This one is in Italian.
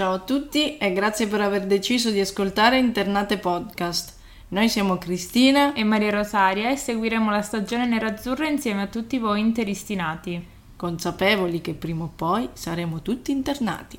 Ciao a tutti e grazie per aver deciso di ascoltare Internate Podcast. Noi siamo Cristina e Maria Rosaria e seguiremo la stagione nerazzurra insieme a tutti voi interistinati. consapevoli che prima o poi saremo tutti internati.